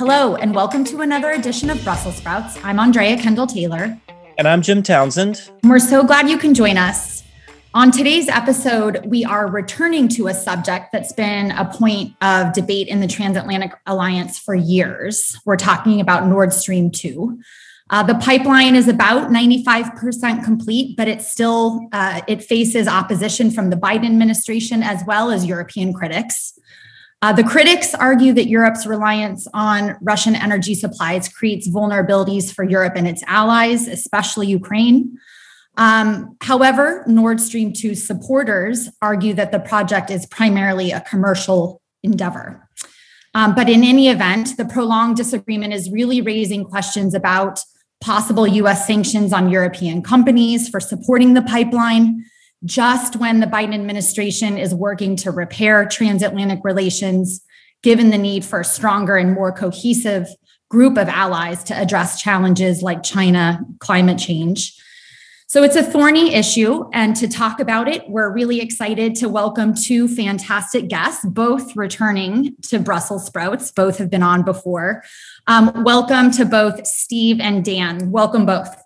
Hello, and welcome to another edition of Brussels Sprouts. I'm Andrea Kendall Taylor. And I'm Jim Townsend. We're so glad you can join us. On today's episode, we are returning to a subject that's been a point of debate in the Transatlantic Alliance for years. We're talking about Nord Stream 2. Uh, the pipeline is about 95% complete, but it still uh, it faces opposition from the Biden administration as well as European critics. Uh, the critics argue that Europe's reliance on Russian energy supplies creates vulnerabilities for Europe and its allies, especially Ukraine. Um, however, Nord Stream 2 supporters argue that the project is primarily a commercial endeavor. Um, but in any event, the prolonged disagreement is really raising questions about possible US sanctions on European companies for supporting the pipeline, just when the Biden administration is working to repair transatlantic relations, given the need for a stronger and more cohesive group of allies to address challenges like China, climate change. So it's a thorny issue. And to talk about it, we're really excited to welcome two fantastic guests, both returning to Brussels Sprouts. Both have been on before. Um, welcome to both Steve and Dan. Welcome both.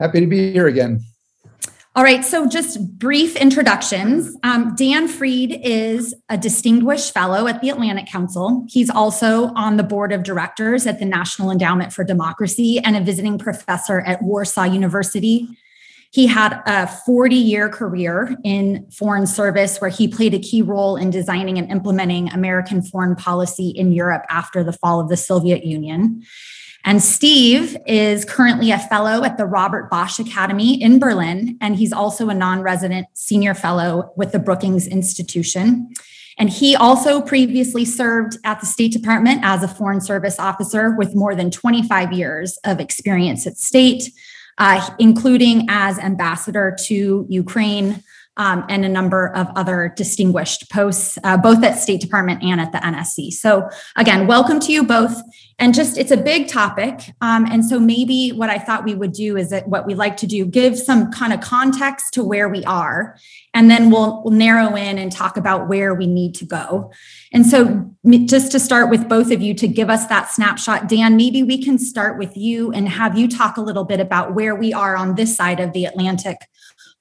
Happy to be here again. All right, so just brief introductions. Um, Dan Fried is a distinguished fellow at the Atlantic Council. He's also on the board of directors at the National Endowment for Democracy and a visiting professor at Warsaw University. He had a 40 year career in foreign service where he played a key role in designing and implementing American foreign policy in Europe after the fall of the Soviet Union. And Steve is currently a fellow at the Robert Bosch Academy in Berlin, and he's also a non resident senior fellow with the Brookings Institution. And he also previously served at the State Department as a Foreign Service officer with more than 25 years of experience at state, uh, including as ambassador to Ukraine, um, and a number of other distinguished posts, uh, both at State Department and at the NSC. So, again, welcome to you both. And just it's a big topic. Um, and so, maybe what I thought we would do is that what we like to do, give some kind of context to where we are, and then we'll, we'll narrow in and talk about where we need to go. And so, just to start with both of you to give us that snapshot, Dan, maybe we can start with you and have you talk a little bit about where we are on this side of the Atlantic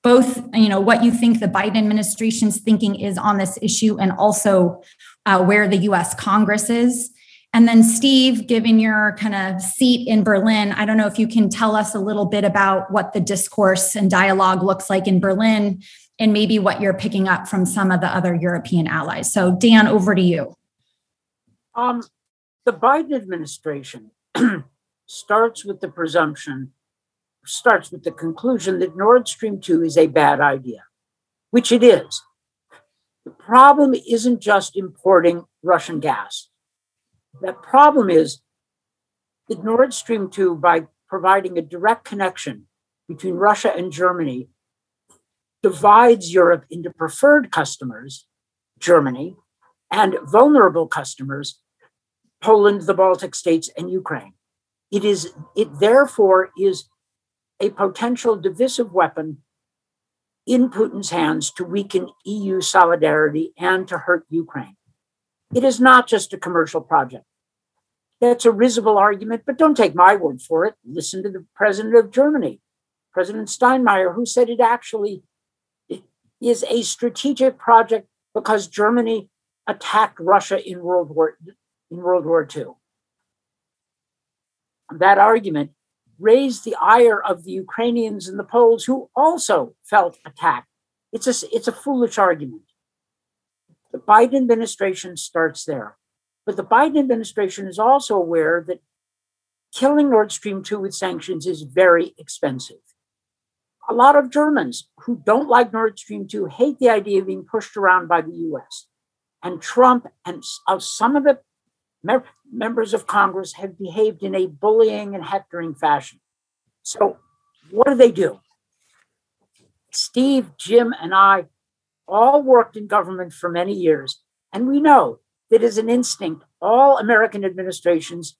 both you know what you think the biden administration's thinking is on this issue and also uh, where the us congress is. And then steve given your kind of seat in berlin i don't know if you can tell us a little bit about what the discourse and dialogue looks like in berlin and maybe what you're picking up from some of the other european allies. So dan over to you. Um, the biden administration starts with the presumption starts with the conclusion that Nord Stream 2 is a bad idea, which it is. The problem isn't just importing Russian gas. The problem is that Nord Stream 2, by providing a direct connection between Russia and Germany, divides Europe into preferred customers, Germany, and vulnerable customers, Poland, the Baltic states, and Ukraine. It is it therefore is a potential divisive weapon in Putin's hands to weaken EU solidarity and to hurt Ukraine. It is not just a commercial project. That's a risible argument, but don't take my word for it. Listen to the president of Germany, President Steinmeier, who said it actually is a strategic project because Germany attacked Russia in World War in World War II. That argument raised the ire of the Ukrainians and the Poles who also felt attacked. It's a, it's a foolish argument. The Biden administration starts there. But the Biden administration is also aware that killing Nord Stream 2 with sanctions is very expensive. A lot of Germans who don't like Nord Stream 2 hate the idea of being pushed around by the US. And Trump and uh, some of the members of Congress have behaved in a bullying and hectoring fashion. So, what do they do? Steve, Jim, and I all worked in government for many years, and we know that as an instinct, all American administrations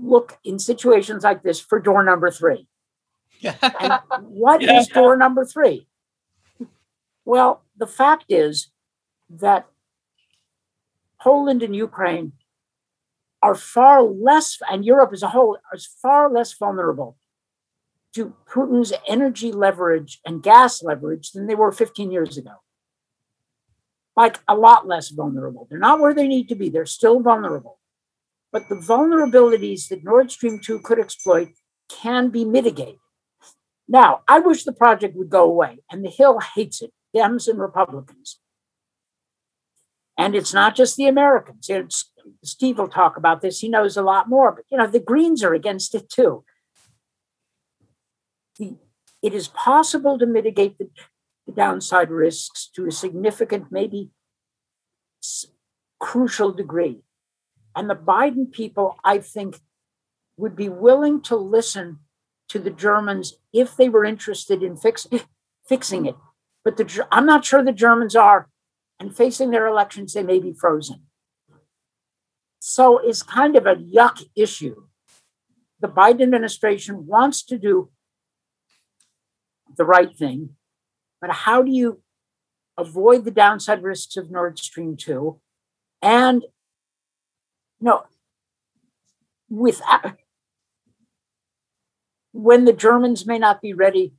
look in situations like this for door number three. and what yeah. is door number three? Well, the fact is that Poland and Ukraine are far less, and Europe as a whole is far less vulnerable to Putin's energy leverage and gas leverage than they were 15 years ago. Like a lot less vulnerable. They're not where they need to be, they're still vulnerable. But the vulnerabilities that Nord Stream 2 could exploit can be mitigated. Now, I wish the project would go away, and the Hill hates it, Dems and Republicans. And it's not just the Americans. It's, Steve will talk about this. He knows a lot more, but you know, the Greens are against it too. The, it is possible to mitigate the, the downside risks to a significant, maybe crucial degree. And the Biden people, I think, would be willing to listen to the Germans if they were interested in fix, fixing it. But the, I'm not sure the Germans are and facing their elections, they may be frozen. So it's kind of a yuck issue. The Biden administration wants to do the right thing, but how do you avoid the downside risks of Nord Stream 2? And, you know, with when the Germans may not be ready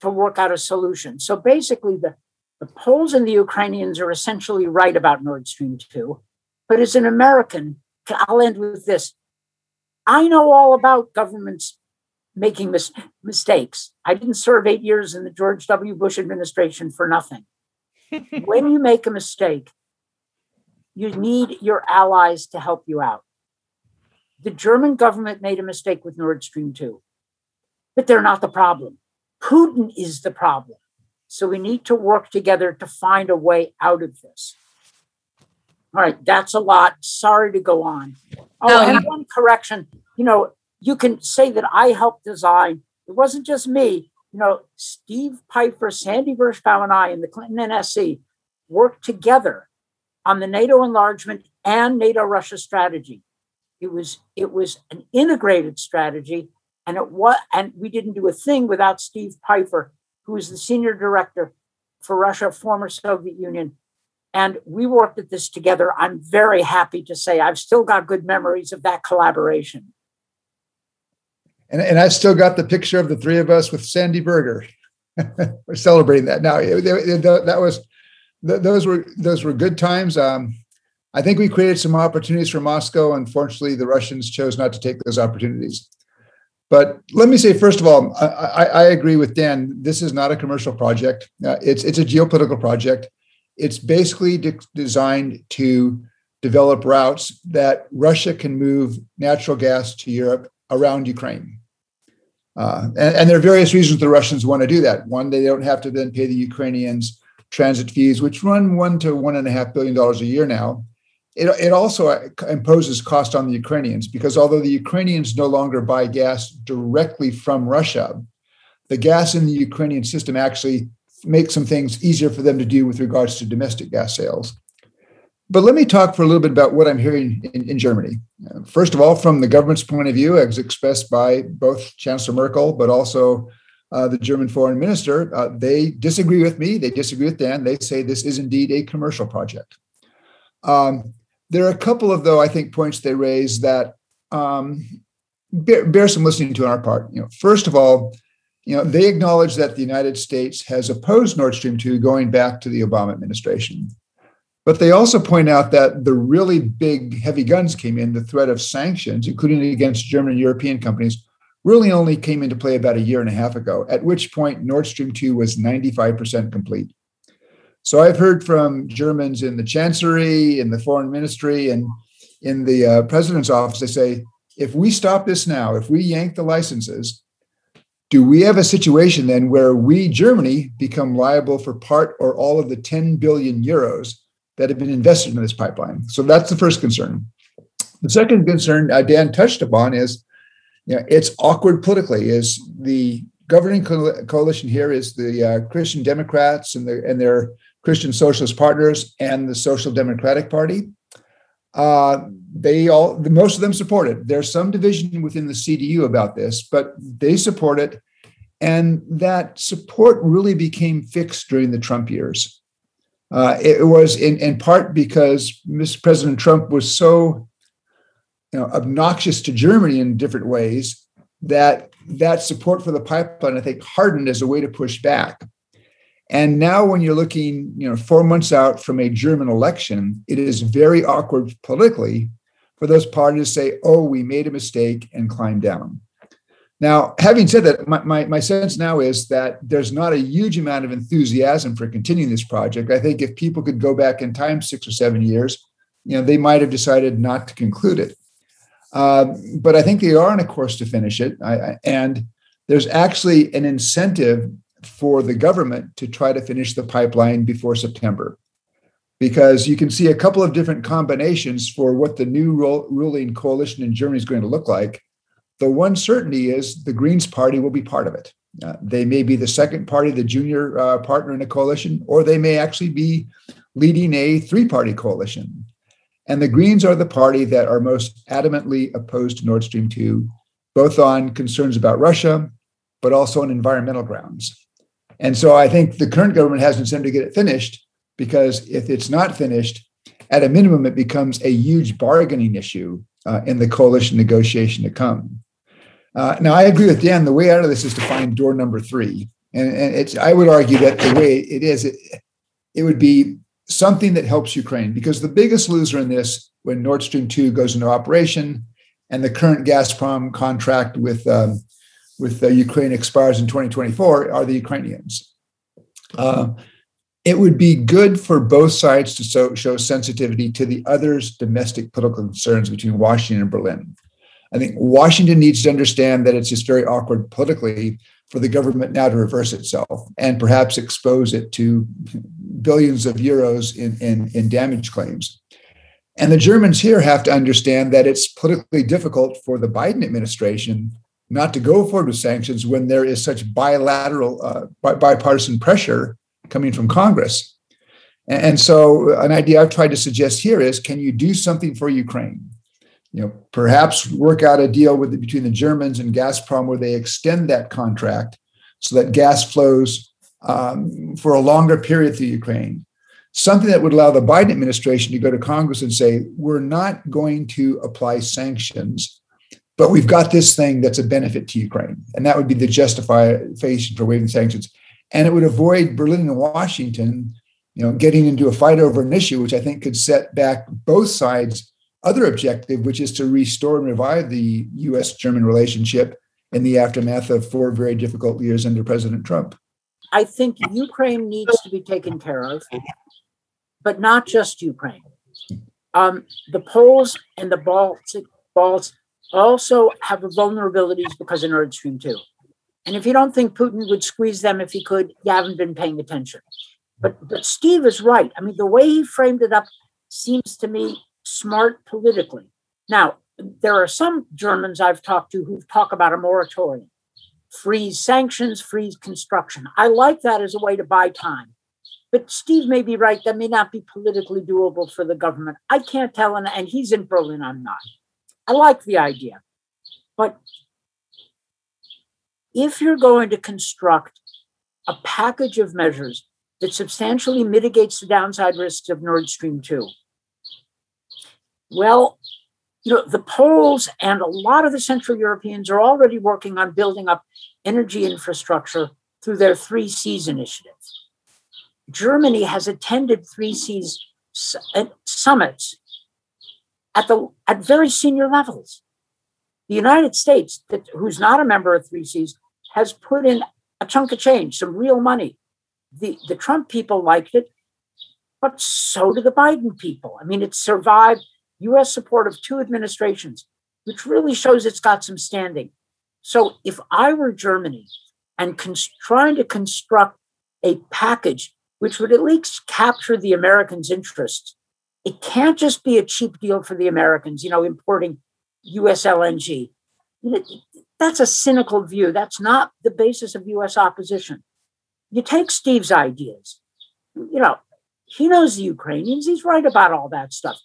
to work out a solution. So basically, the the Poles and the Ukrainians are essentially right about Nord Stream 2. But as an American, I'll end with this. I know all about governments making mis- mistakes. I didn't serve eight years in the George W. Bush administration for nothing. when you make a mistake, you need your allies to help you out. The German government made a mistake with Nord Stream 2, but they're not the problem. Putin is the problem. So we need to work together to find a way out of this. All right, that's a lot. Sorry to go on. Oh, no, and um, one correction. You know, you can say that I helped design. It wasn't just me. You know, Steve Pifer, Sandy Vershbow, and I in the Clinton NSC worked together on the NATO enlargement and NATO Russia strategy. It was it was an integrated strategy, and it was and we didn't do a thing without Steve Pifer who is the senior director for Russia, former Soviet Union. And we worked at this together. I'm very happy to say I've still got good memories of that collaboration. And, and I still got the picture of the three of us with Sandy Berger. We're celebrating that now. that was those were those were good times. Um, I think we created some opportunities for Moscow. Unfortunately, the Russians chose not to take those opportunities. But let me say, first of all, I, I agree with Dan. This is not a commercial project. Uh, it's it's a geopolitical project. It's basically de- designed to develop routes that Russia can move natural gas to Europe around Ukraine. Uh, and, and, there are various reasons the Russians want to do that. One, they don't have to then pay the Ukrainians transit fees, which run one to one and a half billion dollars a year now. It, it also uh, imposes cost on the Ukrainians because although the Ukrainians no longer buy gas directly from Russia, the gas in the Ukrainian system actually makes some things easier for them to do with regards to domestic gas sales. But let me talk for a little bit about what I'm hearing in, in Germany. First of all, from the government's point of view, as expressed by both Chancellor Merkel, but also uh, the German foreign minister, uh, they disagree with me. They disagree with Dan. They say this is indeed a commercial project. Um, there are a couple of, though, I think, points they raise that um, bear, bear some listening to on our part. You know, first of all, you know, they acknowledge that the United States has opposed Nord Stream 2 going back to the Obama administration. But they also point out that the really big heavy guns came in, the threat of sanctions, including against German and European companies, really only came into play about a year and a half ago, at which point Nord Stream 2 was 95% complete. So I've heard from Germans in the Chancery, in the Foreign Ministry, and in the uh, President's office. They say, if we stop this now, if we yank the licenses, do we have a situation then where we, Germany, become liable for part or all of the 10 billion euros that have been invested in this pipeline? So that's the first concern. The second concern uh, Dan touched upon is, you know, it's awkward politically. Is the governing co- coalition here is the uh, Christian Democrats and, the, and their Christian Socialist Partners and the Social Democratic Party. Uh, they all, most of them support it. There's some division within the CDU about this, but they support it. And that support really became fixed during the Trump years. Uh, it was in, in part because Mr. President Trump was so you know, obnoxious to Germany in different ways, that that support for the pipeline, I think, hardened as a way to push back. And now, when you're looking, you know, four months out from a German election, it is very awkward politically for those parties to say, "Oh, we made a mistake," and climb down. Now, having said that, my, my, my, sense now is that there's not a huge amount of enthusiasm for continuing this project. I think if people could go back in time six or seven years, you know, they might have decided not to conclude it. Um, but I think they are on a course to finish it. I, I, and there's actually an incentive for the government to try to finish the pipeline before September. Because you can see a couple of different combinations for what the new ro- ruling coalition in Germany is going to look like. The one certainty is the Greens party will be part of it. Uh, they may be the second party, the junior uh, partner in a coalition, or they may actually be leading a three party coalition. And the Greens are the party that are most adamantly opposed to Nord Stream 2, both on concerns about Russia, but also on environmental grounds. And so I think the current government has an incentive to get it finished because if it's not finished, at a minimum, it becomes a huge bargaining issue uh, in the coalition negotiation to come. Uh, now, I agree with Dan. The way out of this is to find door number three, and, and it's. I would argue that the way it is, it, it would be something that helps Ukraine because the biggest loser in this when Nord Stream 2 goes into operation and the current Gazprom contract with um, with uh, Ukraine expires in 2024 are the Ukrainians. Uh, it would be good for both sides to so, show sensitivity to the other's domestic political concerns between Washington and Berlin. I think Washington needs to understand that it's just very awkward politically for the government now to reverse itself and perhaps expose it to billions of euros in, in, in damage claims. And the Germans here have to understand that it's politically difficult for the Biden administration not to go forward with sanctions when there is such bilateral, uh, bipartisan pressure coming from Congress. And so, an idea I've tried to suggest here is: Can you do something for Ukraine? You know, perhaps work out a deal with between the Germans and Gazprom where they extend that contract so that gas flows um, for a longer period through Ukraine. Something that would allow the Biden administration to go to Congress and say, we're not going to apply sanctions, but we've got this thing that's a benefit to Ukraine. And that would be the justification for waiving sanctions. And it would avoid Berlin and Washington, you know, getting into a fight over an issue, which I think could set back both sides' other objective, which is to restore and revive the US-German relationship in the aftermath of four very difficult years under President Trump. I think Ukraine needs to be taken care of, but not just Ukraine. Um, the Poles and the Baltic Balts also have vulnerabilities because of Nord Stream 2. And if you don't think Putin would squeeze them if he could, you haven't been paying attention. But but Steve is right. I mean, the way he framed it up seems to me smart politically. Now, there are some Germans I've talked to who talk about a moratorium freeze sanctions, freeze construction. I like that as a way to buy time. But Steve may be right. That may not be politically doable for the government. I can't tell. And, and he's in Berlin. I'm not. I like the idea. But if you're going to construct a package of measures that substantially mitigates the downside risks of Nord Stream 2, well, you know, the Poles and a lot of the Central Europeans are already working on building up energy infrastructure through their Three Seas initiative. Germany has attended Three Seas uh, summits at the at very senior levels. The United States, that, who's not a member of Three Seas, has put in a chunk of change, some real money. The, the Trump people liked it, but so do the Biden people. I mean, it survived US support of two administrations, which really shows it's got some standing. So if I were Germany and trying to construct a package which would at least capture the Americans' interests, it can't just be a cheap deal for the Americans, you know, importing US LNG. That's a cynical view. That's not the basis of US opposition. You take Steve's ideas, you know, he knows the Ukrainians, he's right about all that stuff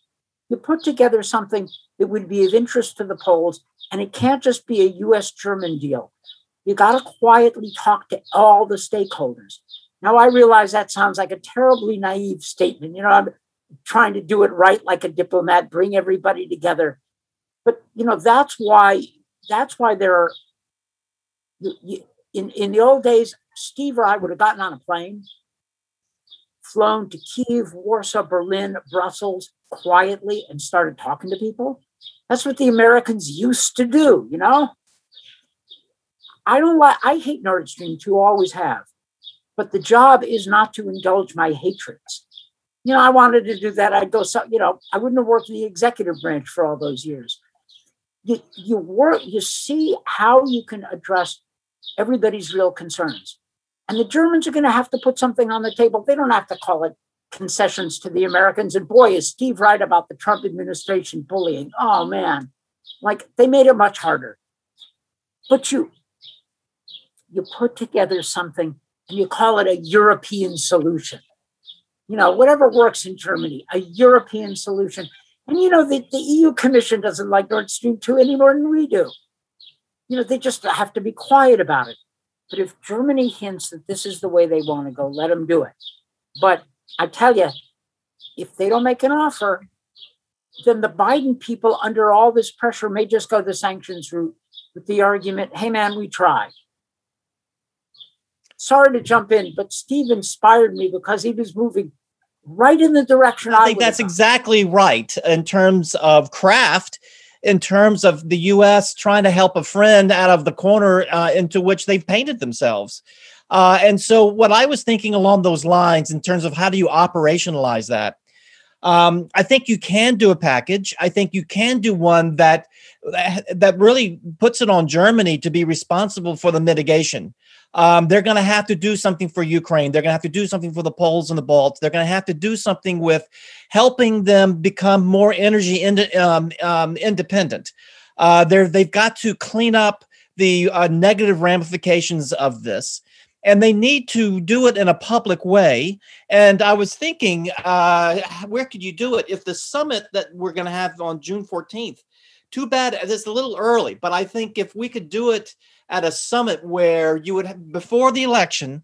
you put together something that would be of interest to the Poles, and it can't just be a US German deal. You got to quietly talk to all the stakeholders. Now, I realize that sounds like a terribly naive statement. You know, I'm trying to do it right like a diplomat, bring everybody together. but you know that's why that's why there are in in the old days steve or i would have gotten on a plane flown to kiev warsaw berlin brussels quietly and started talking to people. That's what the americans used to do you know? I don't like i hate nord stream 2 always have. But the job is not to indulge my hatreds you know i wanted to do that i'd go so you know i wouldn't have worked in the executive branch for all those years you, you work, you see how you can address everybody's real concerns. And the Germans are going to have to put something on the table. They don't have to call it concessions to the Americans. And boy, is Steve right about the Trump administration bullying. Oh man, like they made it much harder. But you you put together something and you call it a European solution. You know, whatever works in Germany, a European solution. And you know, the, the EU Commission doesn't like Nord Stream 2 any more than we do. You know, they just have to be quiet about it. But if Germany hints that this is the way they want to go, let them do it. But I tell you, if they don't make an offer, then the Biden people, under all this pressure, may just go the sanctions route with the argument hey, man, we tried. Sorry to jump in, but Steve inspired me because he was moving right in the direction I, I think that's exactly right in terms of craft in terms of the U.S. trying to help a friend out of the corner uh, into which they've painted themselves. Uh, and so, what I was thinking along those lines, in terms of how do you operationalize that, um, I think you can do a package. I think you can do one that that really puts it on Germany to be responsible for the mitigation. Um, they're going to have to do something for Ukraine. They're going to have to do something for the Poles and the Balts. They're going to have to do something with helping them become more energy um, um, independent. Uh, they've got to clean up the uh, negative ramifications of this. And they need to do it in a public way. And I was thinking, uh, where could you do it? If the summit that we're going to have on June 14th, too bad it's a little early, but I think if we could do it at a summit where you would have, before the election,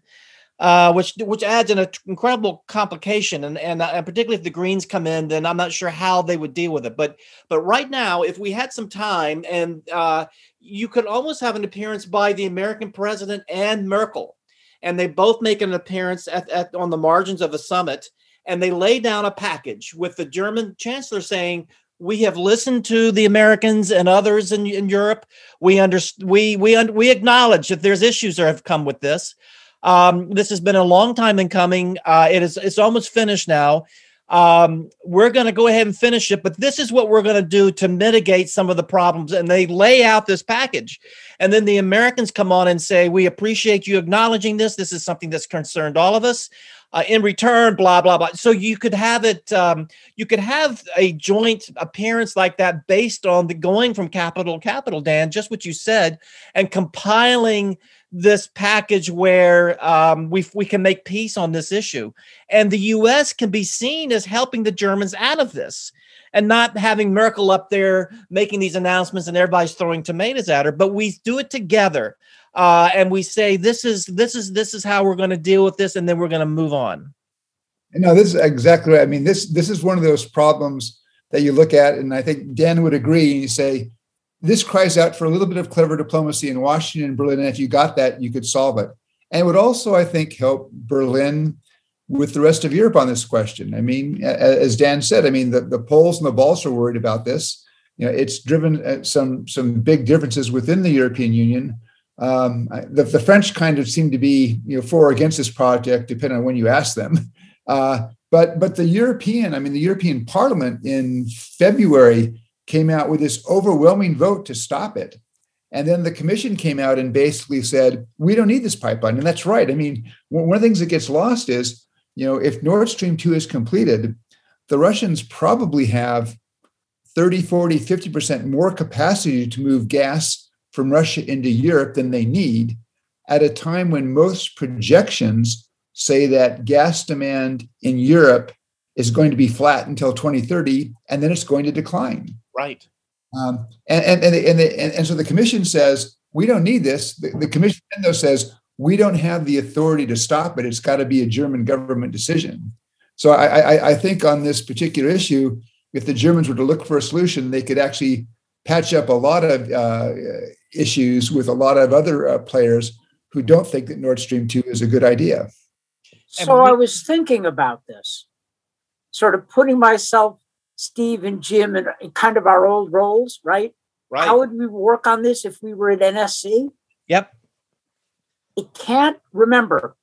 uh, which which adds an incredible complication, and, and uh, and particularly if the Greens come in, then I'm not sure how they would deal with it. But but right now, if we had some time, and uh, you could almost have an appearance by the American president and Merkel, and they both make an appearance at, at on the margins of the summit, and they lay down a package with the German chancellor saying, we have listened to the Americans and others in, in Europe. We understand. We we we acknowledge that there's issues that have come with this. Um, this has been a long time in coming. Uh, it is it's almost finished now. Um, we're going to go ahead and finish it, but this is what we're going to do to mitigate some of the problems. And they lay out this package, and then the Americans come on and say, "We appreciate you acknowledging this. This is something that's concerned all of us." Uh, in return, blah blah blah. So you could have it, um, you could have a joint appearance like that based on the going from capital to capital, Dan, just what you said, and compiling this package where um, we we can make peace on this issue, and the U.S. can be seen as helping the Germans out of this and not having Merkel up there making these announcements and everybody's throwing tomatoes at her, but we do it together uh, and we say this is this is this is how we're going to deal with this, and then we're going to move on. No, this is exactly right. I mean, this this is one of those problems that you look at, and I think Dan would agree. And you say this cries out for a little bit of clever diplomacy in Washington and Berlin. And if you got that, you could solve it. And it would also, I think, help Berlin with the rest of Europe on this question. I mean, as Dan said, I mean, the, the Poles and the Balts are worried about this. You know, it's driven uh, some some big differences within the European Union um, the, the, French kind of seem to be you know for or against this project, depending on when you ask them. Uh, but but the European, I mean, the European Parliament in February came out with this overwhelming vote to stop it. And then the commission came out and basically said, we don't need this pipeline. And that's right. I mean, one of the things that gets lost is, you know, if Nord Stream 2 is completed, the Russians probably have 30, 40, 50% more capacity to move gas from Russia into Europe than they need at a time when most projections say that gas demand in Europe is going to be flat until 2030 and then it's going to decline. Right. Um, and, and, and, and, and, and, so the commission says, we don't need this. The, the commission though says, we don't have the authority to stop it. It's got to be a German government decision. So I, I, I think on this particular issue, if the Germans were to look for a solution, they could actually patch up a lot of uh, issues with a lot of other uh, players who don't think that Nord Stream 2 is a good idea. So I was thinking about this, sort of putting myself, Steve and Jim, in, in kind of our old roles, right? Right. How would we work on this if we were at NSC? Yep. It can't remember.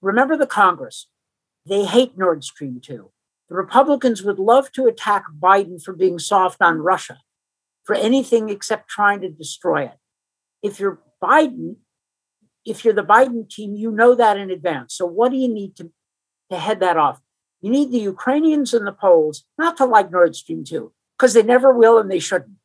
Remember the Congress. They hate Nord Stream 2. The Republicans would love to attack Biden for being soft on Russia, for anything except trying to destroy it. If you're Biden, if you're the Biden team, you know that in advance. So what do you need to, to head that off? You need the Ukrainians and the Poles not to like Nord Stream 2, because they never will and they shouldn't.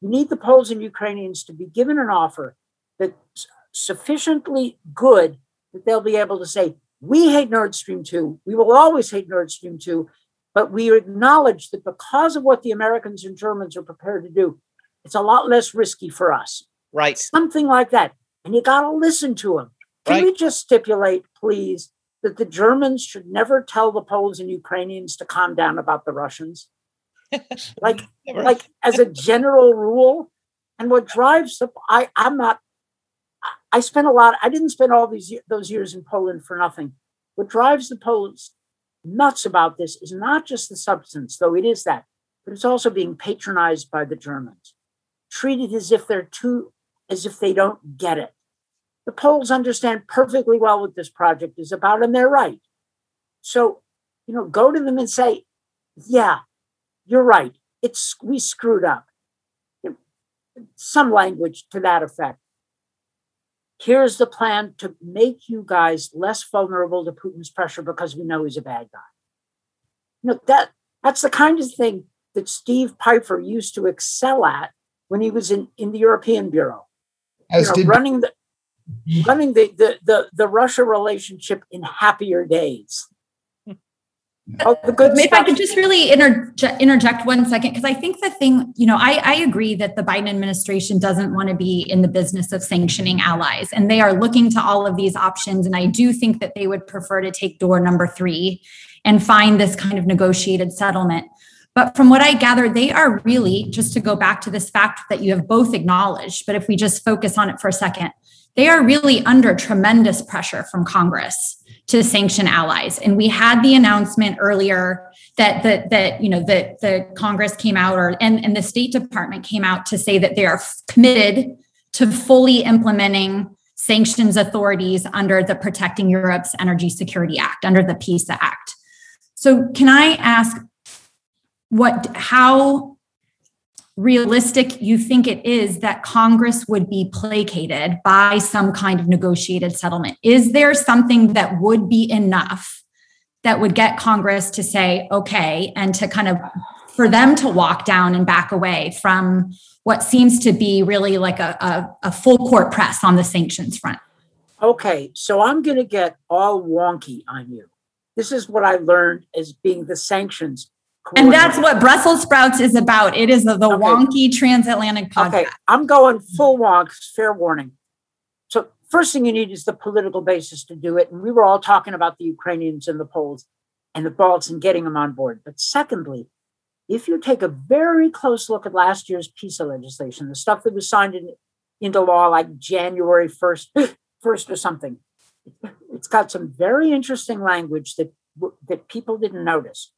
You need the Poles and Ukrainians to be given an offer that's sufficiently good that they'll be able to say, we hate Nord Stream 2. We will always hate Nord Stream 2. But we acknowledge that because of what the Americans and Germans are prepared to do, it's a lot less risky for us. Right. Something like that. And you got to listen to them. Can Right. we just stipulate, please, that the Germans should never tell the Poles and Ukrainians to calm down about the Russians? like, like as a general rule. And what drives the I I'm not I- I spent a lot. I didn't spend all these those years in Poland for nothing. What drives the Poles nuts about this is not just the substance, though it is that, but it's also being patronized by the Germans, treated as if they're too, as if they don't get it. The Poles understand perfectly well what this project is about, and they're right. So, you know, go to them and say, "Yeah, you're right. It's we screwed up." Some language to that effect here's the plan to make you guys less vulnerable to Putin's pressure because we know he's a bad guy. You know, that that's the kind of thing that Steve Pifer used to excel at when he was in, in the European Bureau. As you know, did running the mm-hmm. running the, the the the Russia relationship in happier days. Oh, the good If I could just really interje- interject one second, because I think the thing, you know, I, I agree that the Biden administration doesn't want to be in the business of sanctioning allies, and they are looking to all of these options. And I do think that they would prefer to take door number three and find this kind of negotiated settlement. But from what I gather, they are really, just to go back to this fact that you have both acknowledged, but if we just focus on it for a second, they are really under tremendous pressure from Congress to sanction allies. And we had the announcement earlier that that that you know the the Congress came out or and, and the State Department came out to say that they are committed to fully implementing sanctions authorities under the Protecting Europe's Energy Security Act, under the PEESA Act. So can I ask what how realistic you think it is that Congress would be placated by some kind of negotiated settlement? Is there something that would be enough that would get Congress to say, okay, and to kind of for them to walk down and back away from what seems to be really like a, a, a full court press on the sanctions front? Okay, so I'm going to get all wonky on you. This is what I learned as being the sanctions. And that's what Brussels sprouts is about. It is the, the Okay. wonky transatlantic podcast. Okay, I'm going full wonk, fair warning. So, first thing you need is the political basis to do it. And we were all talking about the Ukrainians and the Poles and the Balts and getting them on board. But secondly, if you take a very close look at last year's PEESA legislation, the stuff that was signed in, into law like January 1st, 1st or something, it's got some very interesting language that, that people didn't notice.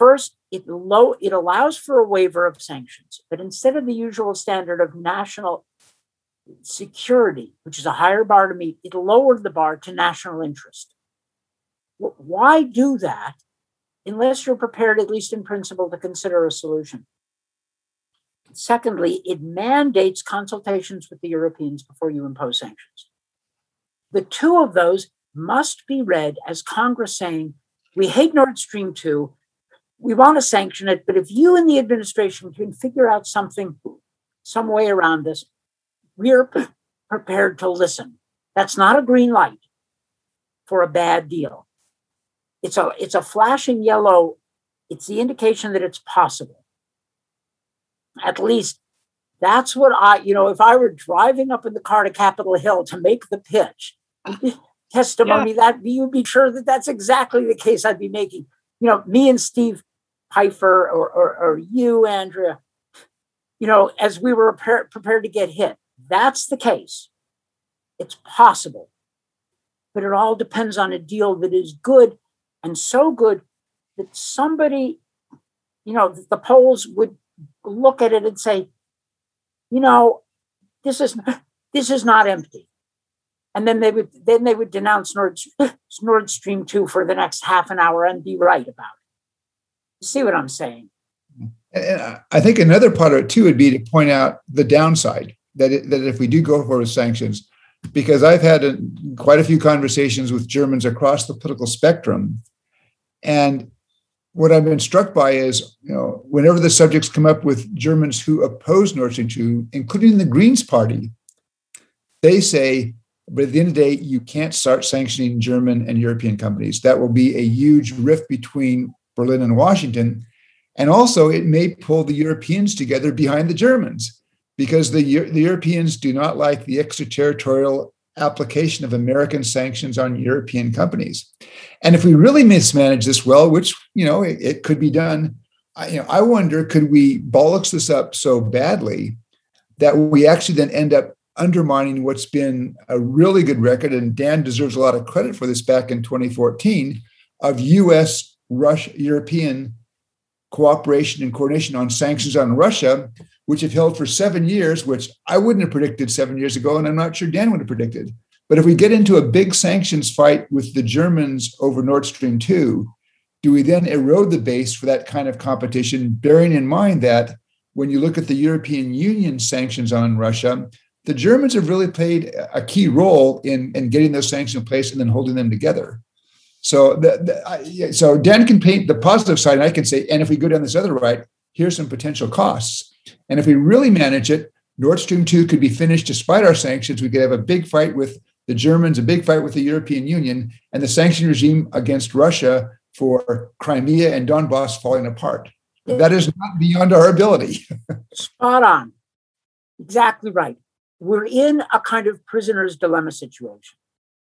First, it low it allows for a waiver of sanctions, but instead of the usual standard of national security, which is a higher bar to meet, it lowered the bar to national interest. Why do that unless you're prepared, at least in principle, to consider a solution? Secondly, it mandates consultations with the Europeans before you impose sanctions. The two of those must be read as Congress saying, we hate Nord Stream 2, we want to sanction it, but if you and the administration can figure out something, some way around this, we're p- prepared to listen. That's not a green light for a bad deal. It's a it's a flashing yellow. It's the indication that it's possible. At least that's what I, you know, if I were driving up in the car to Capitol Hill to make the pitch testimony, that you'd be sure that that's exactly the case I'd be making. You know, me and Steve Pifer or, or, or you, Andrea, you know, as we were prepared to get hit. That's the case. It's possible. But it all depends on a deal that is good and so good that somebody, you know, the Poles would look at it and say, you know, this is this is not empty. And then they would then they would denounce Nord, Nord Stream 2 for the next half an hour and be right about it. See what I'm saying? And I think another part of it too would be to point out the downside that it, that if we do go for sanctions, because I've had a, quite a few conversations with Germans across the political spectrum, and what I've been struck by is, you know, whenever the subjects come up with Germans who oppose Nord Stream 2, including the Greens Party, they say, but at the end of the day, you can't start sanctioning German and European companies. That will be a huge rift between Berlin and Washington. And also, it may pull the Europeans together behind the Germans because the, the Europeans do not like the extraterritorial application of American sanctions on European companies. And if we really mismanage this well, which you know it, it could be done, I, you know, I wonder could we bollocks this up so badly that we actually then end up undermining what's been a really good record, and Dan deserves a lot of credit for this back in 2014 of U.S. Russia European cooperation and coordination on sanctions on Russia, which have held for seven years, which I wouldn't have predicted seven years ago, and I'm not sure Dan would have predicted. But if we get into a big sanctions fight with the Germans over Nord Stream 2, do we then erode the base for that kind of competition, bearing in mind that when you look at the European Union sanctions on Russia, the Germans have really played a key role in, in getting those sanctions in place and then holding them together. So, the, the, so Dan can paint the positive side, and I can say, and if we go down this other right, here's some potential costs. And if we really manage it, Nord Stream 2 could be finished despite our sanctions. We could have a big fight with the Germans, a big fight with the European Union, and the sanction regime against Russia for Crimea and Donbass falling apart. That is not beyond our ability. Spot on. Exactly right. We're in a kind of prisoner's dilemma situation.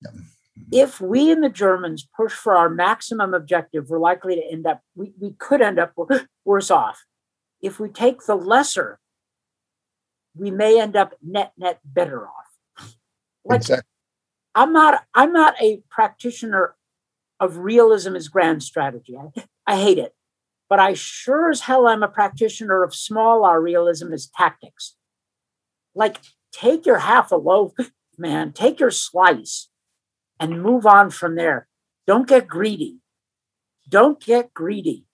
Yeah. If we and the Germans push for our maximum objective, we're likely to end up, we, we could end up worse off if we take the lesser, we may end up net net better off. Like, exactly. I'm not I'm not a practitioner of realism as grand strategy. I, I hate it. But I sure as hell am a practitioner of small r realism as tactics. Like take your half a loaf, man, take your slice and move on from there. Don't get greedy. Don't get greedy.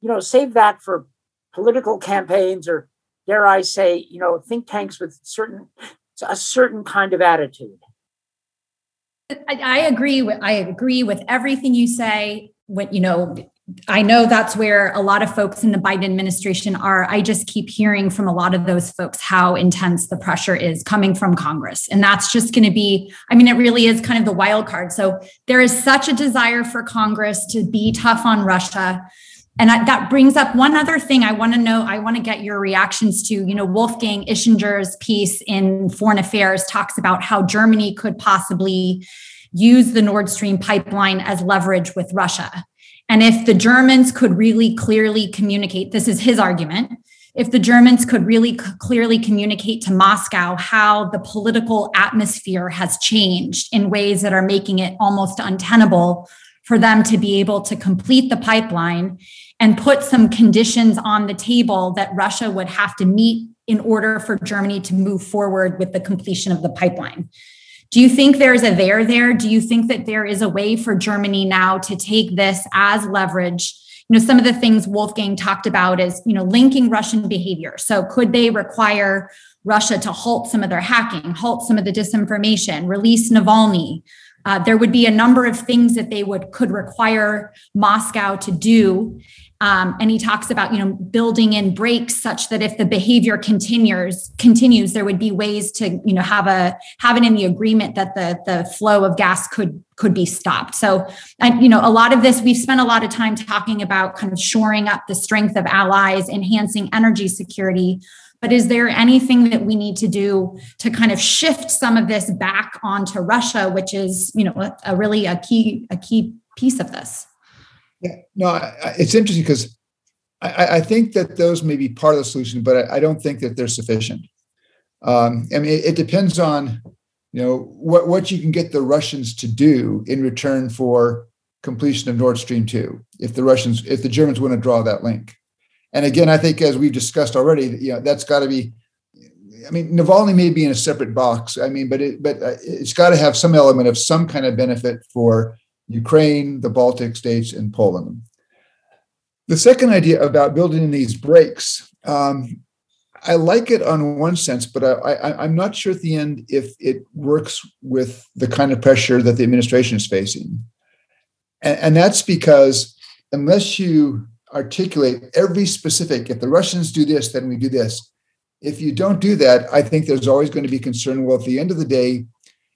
You know, save that for political campaigns or dare I say, you know, think tanks with certain a certain kind of attitude. I, I agree with I agree with everything you say. When you know, I know that's where a lot of folks in the Biden administration are. I just keep hearing from a lot of those folks how intense the pressure is coming from Congress. And that's just going to be, I mean, it really is kind of the wild card. So there is such a desire for Congress to be tough on Russia and that brings up one other thing I want to know. I want to get your reactions to. You know, Wolfgang Ischinger's piece in Foreign Affairs talks about how Germany could possibly use the Nord Stream pipeline as leverage with Russia. And if the Germans could really clearly communicate, this is his argument, if the Germans could really clearly communicate to Moscow how the political atmosphere has changed in ways that are making it almost untenable for them to be able to complete the pipeline and put some conditions on the table that Russia would have to meet in order for Germany to move forward with the completion of the pipeline. Do you think there's a there there? Do you think that there is a way for Germany now to take this as leverage? You know, some of the things Wolfgang talked about is, you know, linking Russian behavior. So could they require Russia to halt some of their hacking, halt some of the disinformation, release Navalny, uh, there would be a number of things that they would could require Moscow to do. Um, and he talks about you know building in brakes such that if the behavior continues continues, there would be ways to you know have a have it in the agreement that the the flow of gas could could be stopped. So, and you know, a lot of this we've spent a lot of time talking about kind of shoring up the strength of allies, enhancing energy security. But is there anything that we need to do to kind of shift some of this back onto Russia, which is, you know, a, a really a key a key piece of this? Yeah, no, it's interesting because I, I, think that those may be part of the solution, but I, I don't think that they're sufficient. Um, I mean, it, it, depends on you know what what you can get the Russians to do in return for completion of Nord Stream two. If the Russians, if the Germans want to draw that link, and again, I think as we've discussed already, you know, that's got to be. I mean, Navalny may be in a separate box. I mean, but it, but uh, it's got to have some element of some kind of benefit for Ukraine, the Baltic states, and Poland. The second idea about building in these brakes, um, I like it on one sense, but I, am not sure at the end if it works with the kind of pressure that the administration is facing. And, and that's because unless you articulate every specific, if the Russians do this, then we do this. If you don't do that, I think there's always going to be concern. Well, at the end of the day,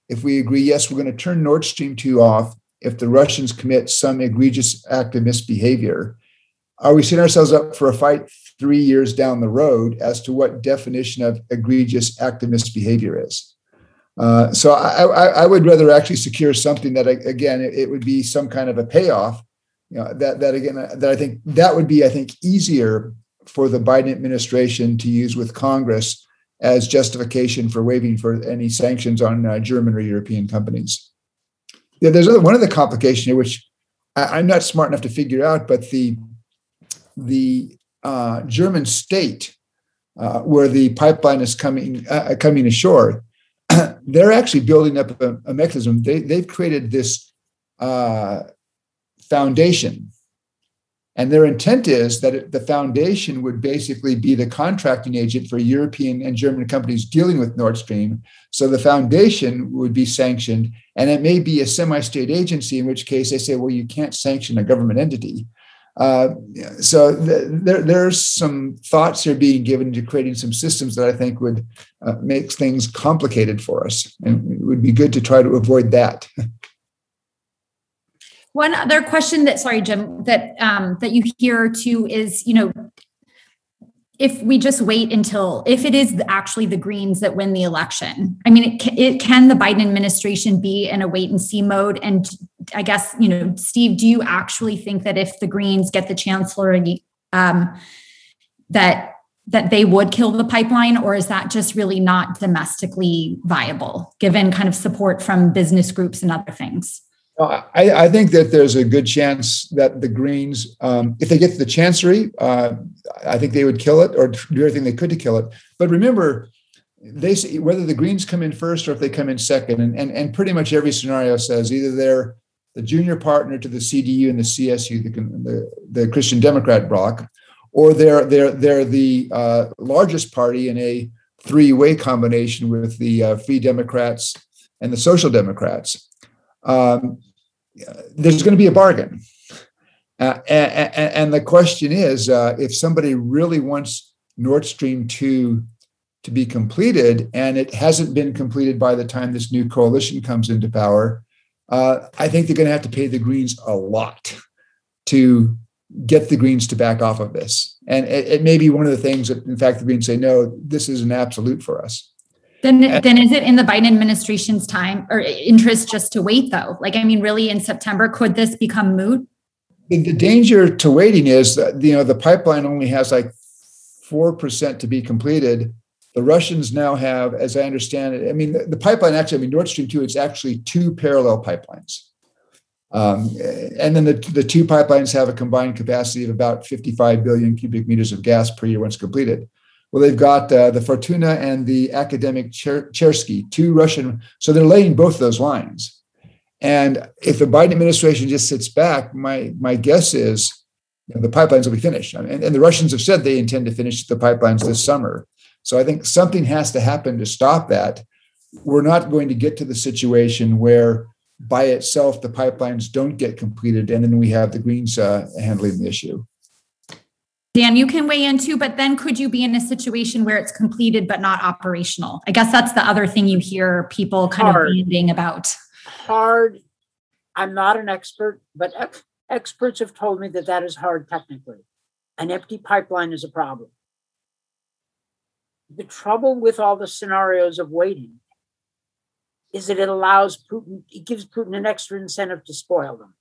if we agree, yes, we're going to turn Nord Stream 2 off if the Russians commit some egregious act of misbehavior, are we setting ourselves up for a fight three years down the road as to what definition of egregious act of misbehavior is? Uh, so I, I, I, would rather actually secure something that again it, it would be some kind of a payoff. You know, that that again that I think that would be I think easier for the Biden administration to use with Congress as justification for waiving for any sanctions on uh, German or European companies. Yeah, there's other, one other complication here which I, am not smart enough to figure out, but the the uh, German state uh, where the pipeline is coming uh, coming ashore, they're actually building up a, a mechanism. They, they've created this uh, foundation and their intent is that the foundation would basically be the contracting agent for European and German companies dealing with Nord Stream. So the foundation would be sanctioned, and it may be a semi state agency, in which case they say, well, you can't sanction a government entity. Uh, so there, there's some thoughts here being given to creating some systems that I think would uh, make things complicated for us, and it would be good to try to avoid that. One other question that, sorry, Jim, that um, that you hear too is, you know, if we just wait until if it is actually the Greens that win the election, I mean, it, it can the Biden administration be in a wait and see mode? And I guess you know, Steve, do you actually think that if the Greens get the chancellery, um, that that they would kill the pipeline, or is that just really not domestically viable, given kind of support from business groups and other things? I, I, think that there's a good chance that the Greens, um, if they get to the Chancery, uh, I think they would kill it or do everything they could to kill it. But remember, they whether the Greens come in first or if they come in second, and, and, and pretty much every scenario says either they're the junior partner to the CDU and the CSU, the, the, the Christian Democrat bloc, or they're they're they're the uh, largest party in a three-way combination with the uh, Free Democrats and the Social Democrats. Um, there's going to be a bargain. Uh, and, and, the question is uh, if somebody really wants Nord Stream 2 to be completed and it hasn't been completed by the time this new coalition comes into power, uh, I think they're going to have to pay the Greens a lot to get the Greens to back off of this. And it, it may be one of the things that, in fact, the Greens say, no, this is an absolute for us. Then, then is it in the Biden administration's time or interest just to wait though? Like, I mean, really in September, could this become moot? The, the danger to waiting is that, you know, the pipeline only has like 4% to be completed. The Russians now have, as I understand it, I mean, the, the pipeline actually, I mean, Nord Stream 2, it's actually two parallel pipelines. Um, and then the, the two pipelines have a combined capacity of about 55 billion cubic meters of gas per year once completed. Well, they've got uh, the Fortuna and the Academic Cher- Chersky, two Russian. So they're laying both those lines. And if the Biden administration just sits back, my my guess is you know, the pipelines will be finished. I mean, and, and the Russians have said they intend to finish the pipelines this summer. So I think something has to happen to stop that. We're not going to get to the situation where by itself the pipelines don't get completed and then we have the Greens uh, handling the issue. Dan, you can weigh in too, but then could you be in a situation where it's completed but not operational? I guess that's the other thing you hear people kind Hard. of banding about. Hard. I'm not an expert, but ex- experts have told me that that is hard technically. An empty pipeline is a problem. The trouble with all the scenarios of waiting is that it allows Putin, it gives Putin an extra incentive to spoil them.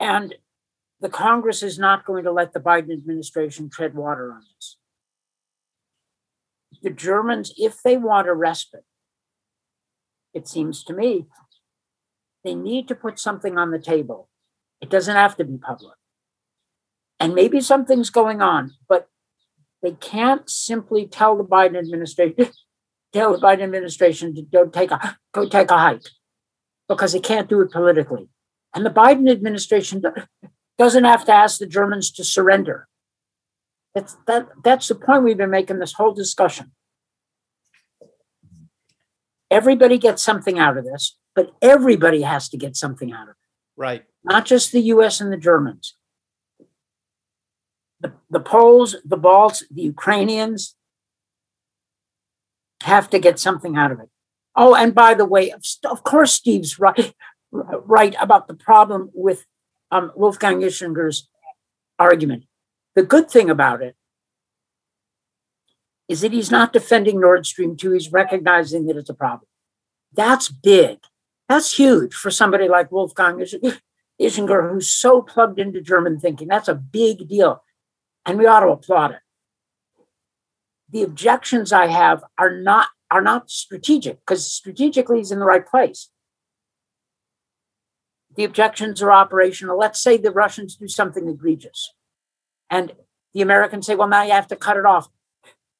And the Congress is not going to let the Biden administration tread water on this. The Germans, if they want a respite, it seems to me, they need to put something on the table. It doesn't have to be public. And maybe something's going on, but they can't simply tell the Biden administration, tell the Biden administration to don't take a go take a hike because they can't do it politically. And the Biden administration doesn't have to ask the Germans to surrender. That's that that's the point we've been making this whole discussion. Everybody gets something out of this, but everybody has to get something out of it. Right. Not just the US and the Germans. The, the Poles, the Balts, the Ukrainians have to get something out of it. Oh, and by the way, of course, Steve's right, right about the problem with um, Wolfgang Ischinger's argument. The good thing about it is that he's not defending Nord Stream 2, he's recognizing that it's a problem. That's big. That's huge for somebody like Wolfgang Ischinger, who's so plugged into German thinking. That's a big deal. And we ought to applaud it. The objections I have are not are not strategic because strategically he's in the right place. The objections are operational. Let's say the Russians do something egregious. And the Americans say, well, now you have to cut it off.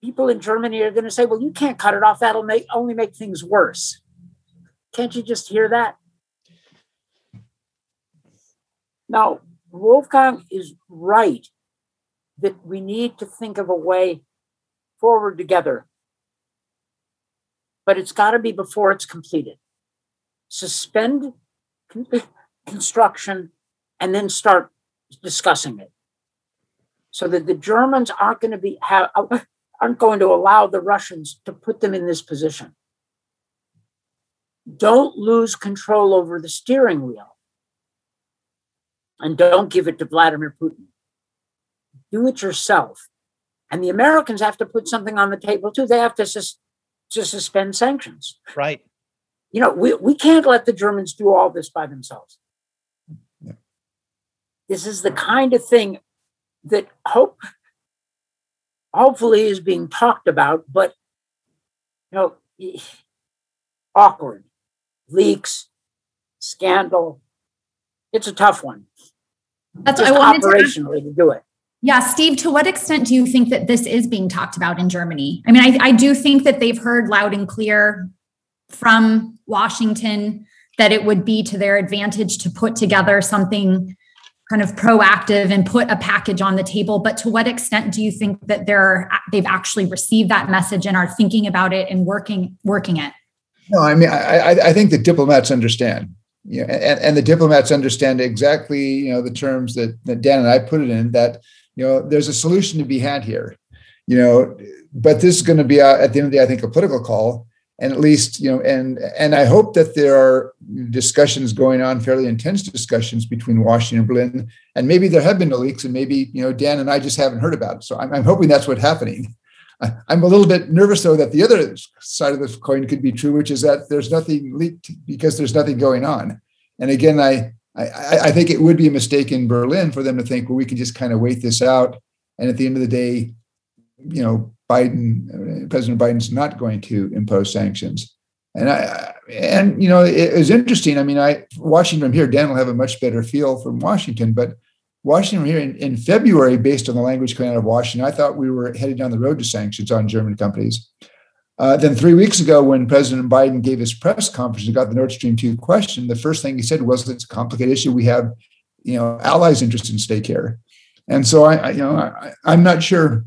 People in Germany are going to say, well, you can't cut it off. That'll make only make things worse. Can't you just hear that? Now, Wolfgang is right that we need to think of a way forward together, but it's got to be before it's completed. Suspend construction and then start discussing it so that the Germans aren't going to be have, uh, aren't going to allow the Russians to put them in this position. Don't lose control over the steering wheel and don't give it to Vladimir Putin. Do it yourself. And the Americans have to put something on the table too. They have to, sus- to suspend sanctions. Right. You know, we, we can't let the Germans do all this by themselves. This is the kind of thing that hope hopefully is being talked about, but you know, awkward leaks, scandal. It's a tough one. That's what I wanted operationally to, to do it. Yeah, Steve, to what extent do you think that this is being talked about in Germany? I mean, I, I do think that they've heard loud and clear from Washington that it would be to their advantage to put together something kind of proactive and put a package on the table but to what extent do you think that they're they've actually received that message and are thinking about it and working working it no, I mean, I, I think the diplomats understand, you know, and, and the diplomats understand exactly, you know, the terms that, that Dan and I put it in that, you know, there's a solution to be had here, you know, but this is going to be a, at the end of the day, I think a political call. And at least, you know, and and I hope that there are discussions going on, fairly intense discussions between Washington and Berlin. And maybe there have been no leaks, and maybe, you know, Dan and I just haven't heard about it. So I'm, I'm hoping that's what's happening. I'm a little bit nervous though that the other side of the coin could be true, which is that there's nothing leaked because there's nothing going on. And again, I, I, I think it would be a mistake in Berlin for them to think, well, we can just kind of wait this out. And at the end of the day, you know, Biden, President Biden's not going to impose sanctions. And I, and you know, it, was interesting. I mean, I watching from here, Dan will have a much better feel from Washington, but Washington here in, in February, based on the language coming out of Washington, I thought we were headed down the road to sanctions on German companies. Uh, then three weeks ago, when President Biden gave his press conference and got the Nord Stream 2 question, the first thing he said was, it's a complicated issue. We have, you know, allies' interested in stake here. And so I, I you know, I, am not sure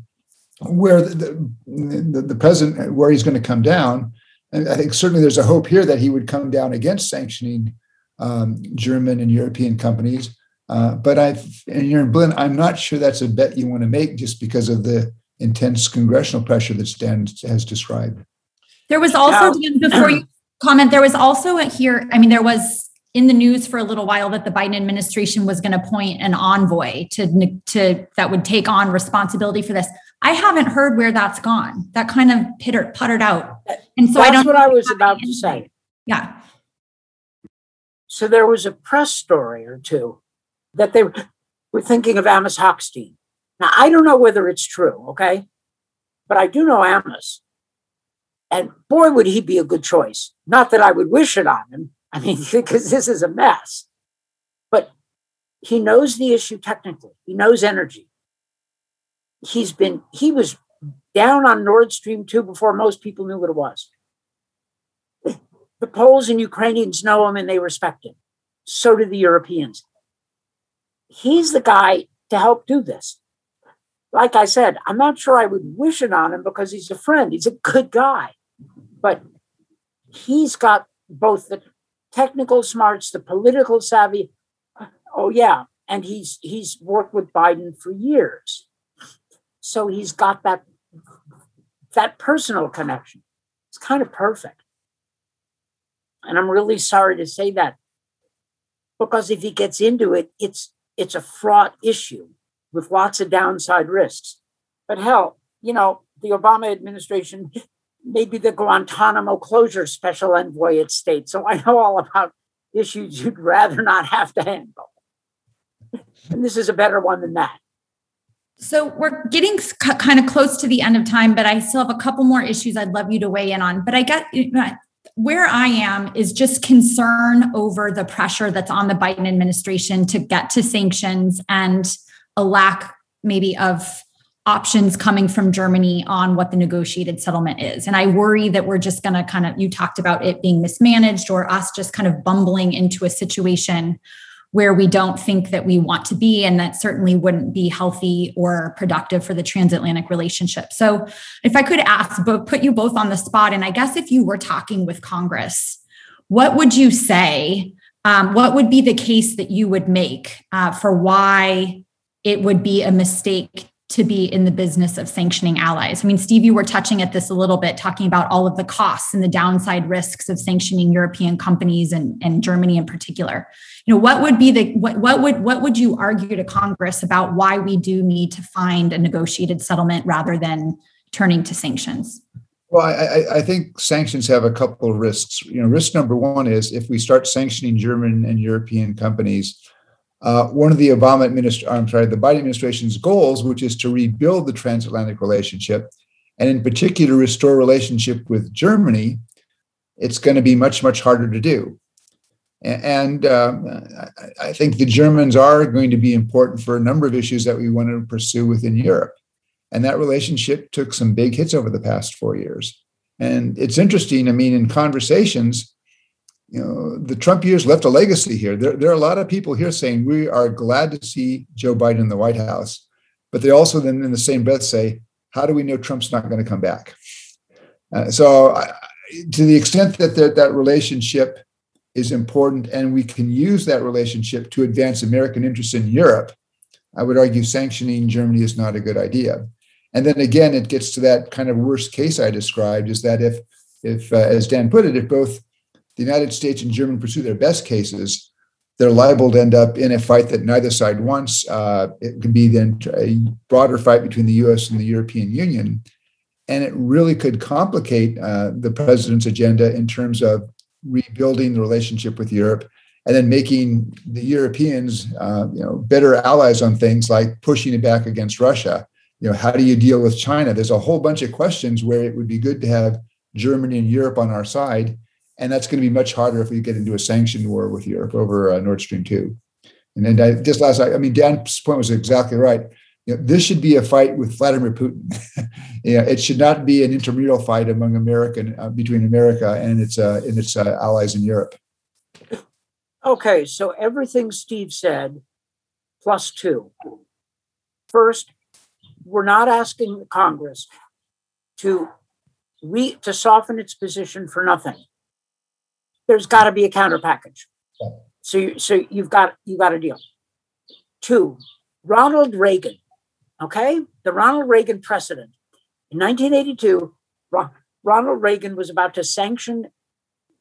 where the, the, the, president, where he's going to come down. And I think certainly there's a hope here that he would come down against sanctioning um, German and European companies. Uh, but I, and you're in Berlin, I'm not sure that's a bet you want to make just because of the intense congressional pressure that Dan has described. There was also, Dan, before you comment, there was also here, I mean, there was in the news for a little while that the Biden administration was going to appoint an envoy to, to that would take on responsibility for this. I haven't heard where that's gone. That kind of pittered, puttered out. And so that's I don't what I was about to say. Yeah. So there was a press story or two that they we're thinking of Amos Hochstein. Now, I don't know whether it's true, okay? But I do know Amos. And boy, would he be a good choice. Not that I would wish it on him. I mean, because this is a mess. But he knows the issue technically, he knows energy. He's been, he was down on Nord Stream 2 before most people knew what it was. The Poles and Ukrainians know him and they respect him. So do the Europeans. He's the guy to help do this. Like I said, I'm not sure I would wish it on him because he's a friend. He's a good guy. But he's got both the technical smarts, the political savvy. Oh yeah, and he's he's worked with Biden for years. So he's got that that personal connection. It's kind of perfect. And I'm really sorry to say that because if he gets into it, it's it's a fraught issue with lots of downside risks. But hell, you know, the Obama administration maybe the Guantanamo closure special envoy at state. So I know all about issues you'd rather not have to handle. And this is a better one than that. So we're getting kind of close to the end of time, but I still have a couple more issues I'd love you to weigh in on. But I get where I am is just concern over the pressure that's on the Biden administration to get to sanctions and a lack maybe of options coming from Germany on what the negotiated settlement is. And I worry that we're just going to kind of, you talked about it being mismanaged or us just kind of bumbling into a situation where we don't think that we want to be. And that certainly wouldn't be healthy or productive for the transatlantic relationship. So, if I could ask, but put you both on the spot, and I guess if you were talking with Congress, what would you say? Um, what would be the case that you would make uh, for why it would be a mistake to be in the business of sanctioning allies. I mean, Steve, you were touching at this a little bit, talking about all of the costs and the downside risks of sanctioning European companies and, and Germany in particular. You know, what would be the what, what would what would you argue to Congress about why we do need to find a negotiated settlement rather than turning to sanctions? Well, I, I think sanctions have a couple of risks. You know, risk number one is if we start sanctioning German and European companies, uh, one of the Obama administration, I'm sorry, the Biden administration's goals, which is to rebuild the transatlantic relationship, and in particular restore relationship with Germany, it's going to be much much harder to do. And uh, I think the Germans are going to be important for a number of issues that we want to pursue within Europe. And that relationship took some big hits over the past four years. And it's interesting. I mean, in conversations, you know, the Trump years left a legacy here. There, there are a lot of people here saying we are glad to see Joe Biden in the White House, but they also then, in the same breath, say, "How do we know Trump's not going to come back?" Uh, so, I, to the extent that that, that relationship is important, and we can use that relationship to advance American interests in Europe, I would argue sanctioning Germany is not a good idea. And then again, it gets to that kind of worst case I described: is that if, if uh, as Dan put it, if both the United States and Germany pursue their best cases, they're liable to end up in a fight that neither side wants. Uh, it could be then a broader fight between the US and the European Union. And it really could complicate uh, the president's agenda in terms of rebuilding the relationship with Europe and then making the Europeans uh, you know, better allies on things like pushing it back against Russia. You know, how do you deal with China? There's a whole bunch of questions where it would be good to have Germany and Europe on our side and that's going to be much harder if we get into a sanctioned war with Europe over uh, Nord Stream two. And then I, just last, I, mean, Dan's point was exactly right. You know, this should be a fight with Vladimir Putin. know, it should not be an intramural fight among American uh, between America and its uh, and its uh, allies in Europe. Okay, so everything Steve said, plus two. First, we're not asking the Congress to re, to soften its position for nothing there's got to be a counter package. So, you, so you've got you got a deal. Two, Ronald Reagan. Okay, the Ronald Reagan precedent in 1982. Ronald Reagan was about to sanction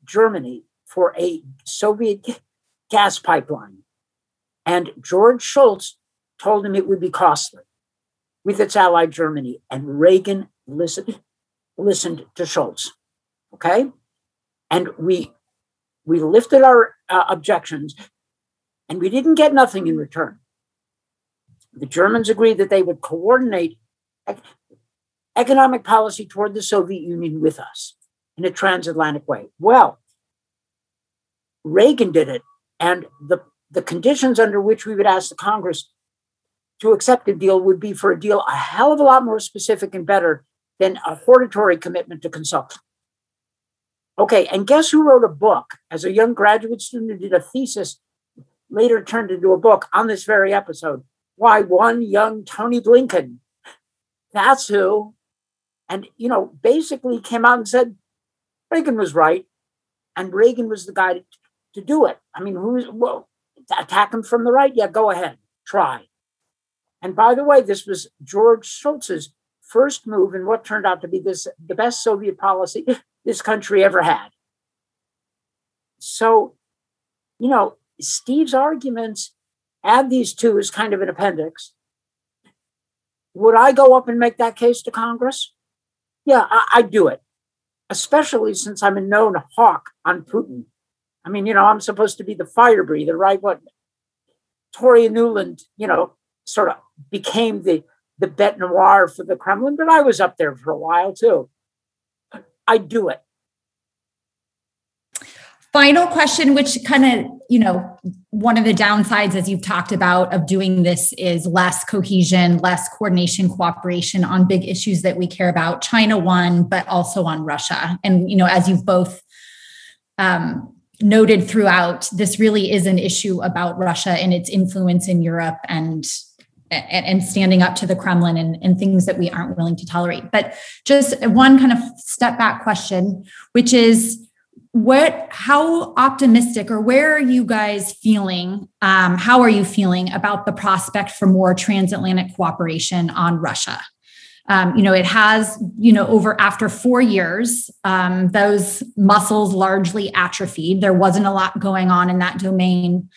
Germany for a Soviet gas pipeline, and George Shultz told him it would be costly with its ally Germany, and Reagan listened listened to Shultz. Okay, and we we lifted our uh, objections and we didn't get nothing in return. The Germans agreed that they would coordinate economic policy toward the Soviet Union with us in a transatlantic way. Well, Reagan did it, and the, the conditions under which we would ask the Congress to accept a deal would be for a deal a hell of a lot more specific and better than a hortatory commitment to consult. Okay, and guess who wrote a book as a young graduate student who did a thesis, later turned into a book on this very episode? Why, one young Tony Blinken. That's who. And, you know, basically came out and said Reagan was right. And Reagan was the guy to, to do it. I mean, who's, well, attack him from the right? Yeah, go ahead, try. And by the way, this was George Shultz's first move in what turned out to be this the best Soviet policy this country ever had. So, you know, Steve's arguments add these two as kind of an appendix. Would I go up and make that case to Congress? Yeah, I, I'd do it, especially since I'm a known hawk on Putin. I mean, you know, I'm supposed to be the fire breather, right? What Tory Nuland, you know, sort of became the the bête noire for the Kremlin, but I was up there for a while too. I'd do it. Final question, which kind of, you know, one of the downsides, as you've talked about, of doing this is less cohesion, less coordination, cooperation on big issues that we care about. China one, but also on Russia. And, you know, as you've both um, noted throughout, this really is an issue about Russia and its influence in Europe and and, standing up to the Kremlin and, and things that we aren't willing to tolerate. But just one kind of step back question, which is what how optimistic or where are you guys feeling um, how are you feeling about the prospect for more transatlantic cooperation on russia? Um, you know it has you know over after four years um, those muscles largely atrophied. There wasn't a lot going on in that domain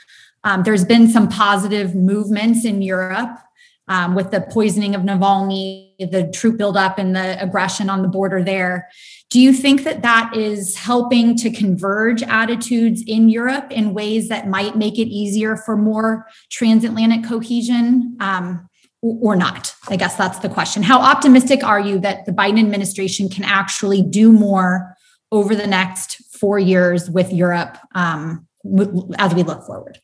um, there's been some positive movements in europe um, with the poisoning of navalny the troop buildup and the aggression on the border there do you think that that is helping to converge attitudes in Europe in ways that might make it easier for more transatlantic cohesion um, or not? I guess that's the question. How optimistic are you that the Biden administration can actually do more over the next four years with Europe um, as we look forward?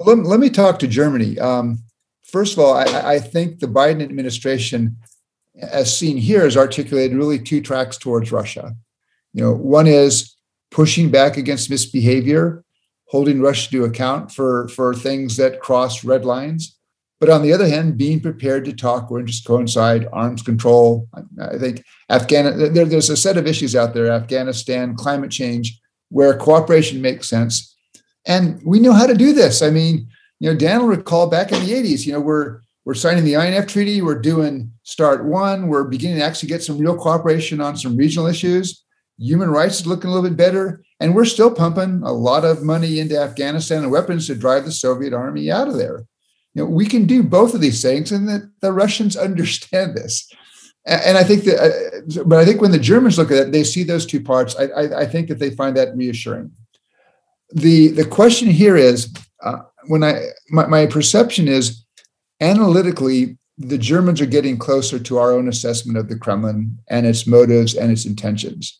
Well, let, let me talk to Germany. Um, first of all, I, I think the Biden administration as seen here, has articulated really two tracks towards Russia. You know, one is pushing back against misbehavior, holding Russia to account for, for things that cross red lines. But on the other hand, being prepared to talk where interests coincide, arms control. I, think Afghan there, there's a set of issues out there, Afghanistan, climate change, where cooperation makes sense. And we know how to do this. I mean, you know, Dan will recall back in the 80s, you know, we're we're signing the INF treaty, we're doing START one, we're beginning to actually get some real cooperation on some regional issues. Human rights is looking a little bit better, and we're still pumping a lot of money into Afghanistan and weapons to drive the Soviet army out of there. You know, we can do both of these things, and the, the Russians understand this. And I think that, uh, but I think when the Germans look at it, they see those two parts. I, I, I think that they find that reassuring. The the question here is, uh, when I my, my perception is analytically, the Germans are getting closer to our own assessment of the Kremlin and its motives and its intentions.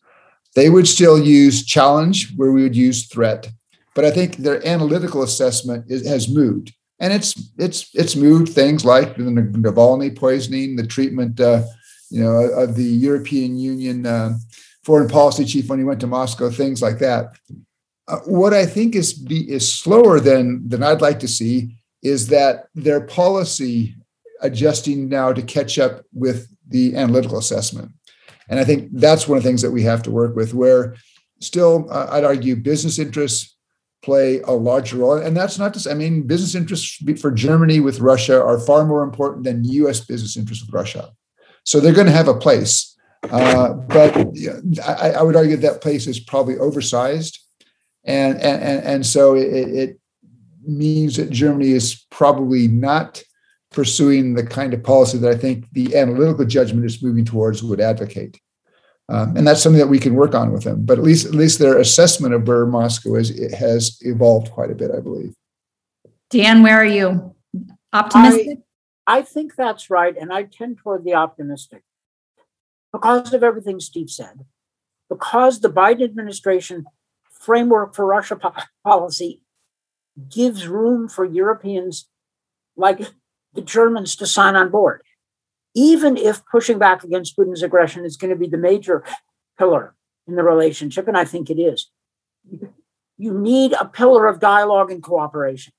They would still use challenge where we would use threat, but I think their analytical assessment is, has moved, and it's it's it's moved things like the Navalny poisoning, the treatment, uh, you know, of the European Union uh, foreign policy chief when he went to Moscow, things like that. Uh, what I think is be, is slower than than I'd like to see is that their policy adjusting now to catch up with the analytical assessment. And I think that's one of the things that we have to work with, where still, uh, I'd argue business interests play a larger role. And that's not to say, I mean, business interests for Germany with Russia are far more important than US business interests with Russia. So they're going to have a place. Uh, but I, I, would argue that place is probably oversized. And, and, and so it, it means that Germany is probably not pursuing the kind of policy that I think the analytical judgment is moving towards would advocate. Um, and that's something that we can work on with them. But at least at least their assessment of where Moscow is has evolved quite a bit, I believe. Dan, where are you? Optimistic? I, I think that's right. And I tend toward the optimistic because of everything Steve said, because the Biden administration framework for Russia po- policy gives room for Europeans like the Germans to sign on board. Even if pushing back against Putin's aggression is going to be the major pillar in the relationship, and I think it is, you need a pillar of dialogue and cooperation.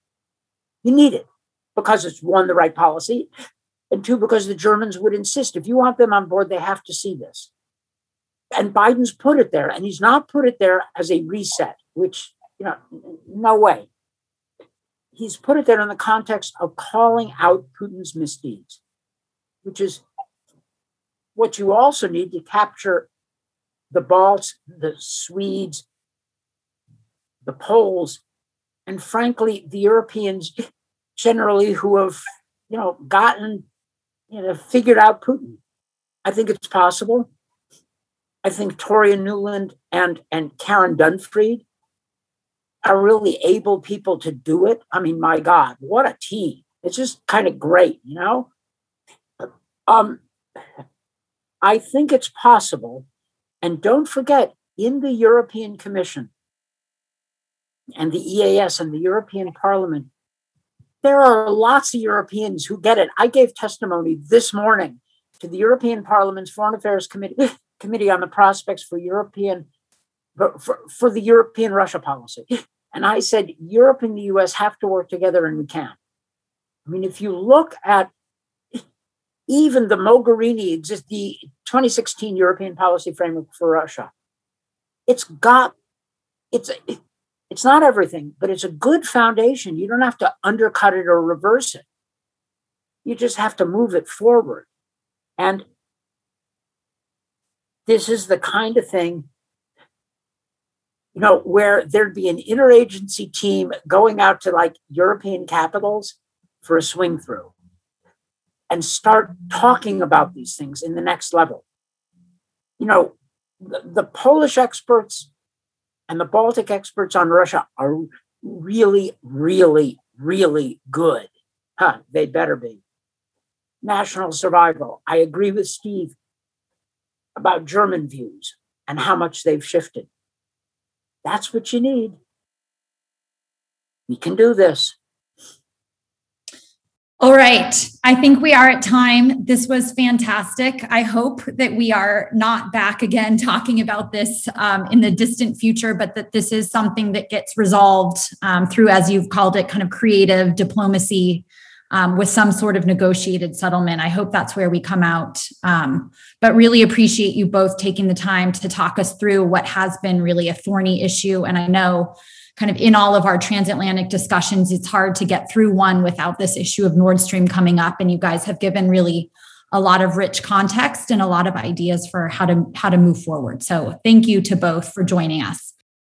You need it because it's one, the right policy, and two, because the Germans would insist if you want them on board, they have to see this. And Biden's put it there, and he's not put it there as a reset, which, you know, no way. He's put it there in the context of calling out Putin's misdeeds, which is what you also need to capture the Balts, the Swedes, the Poles, and frankly, the Europeans generally who have, you know, gotten, you know, figured out Putin. I think it's possible. I think Toria Nuland and and Karen Donfried are really able people to do it. I mean, my God, what a team! It's just kind of great, you know. Um, I think it's possible, and don't forget, in the European Commission and the EAS and the European Parliament, there are lots of Europeans who get it. I gave testimony this morning to the European Parliament's Foreign Affairs Committee, Committee on the prospects for European for, for, the European Russia policy. And I said, Europe and the US have to work together, and we can. I mean, if you look at even the Mogherini, exist, the 2016 European Policy Framework for Russia, it's got, it's, it's not everything, but it's a good foundation. You don't have to undercut it or reverse it. You just have to move it forward. And this is the kind of thing, you know, where there'd be an interagency team going out to like European capitals for a swing through and start talking about these things in the next level. You know, the, the Polish experts and the Baltic experts on Russia are really, really, really good. Huh, they better be. National survival. I agree with Steve about German views and how much they've shifted. That's what you need. We can do this. All right. I think we are at time. This was fantastic. I hope that we are not back again talking about this um, in the distant future, but that this is something that gets resolved um, through, as you've called it, kind of creative diplomacy um, with some sort of negotiated settlement. I hope that's where we come out. Um, but really appreciate you both taking the time to talk us through what has been really a thorny issue. And I know kind of in all of our transatlantic discussions, it's hard to get through one without this issue of Nord Stream coming up. And you guys have given really a lot of rich context and a lot of ideas for how to how to move forward. So thank you to both for joining us.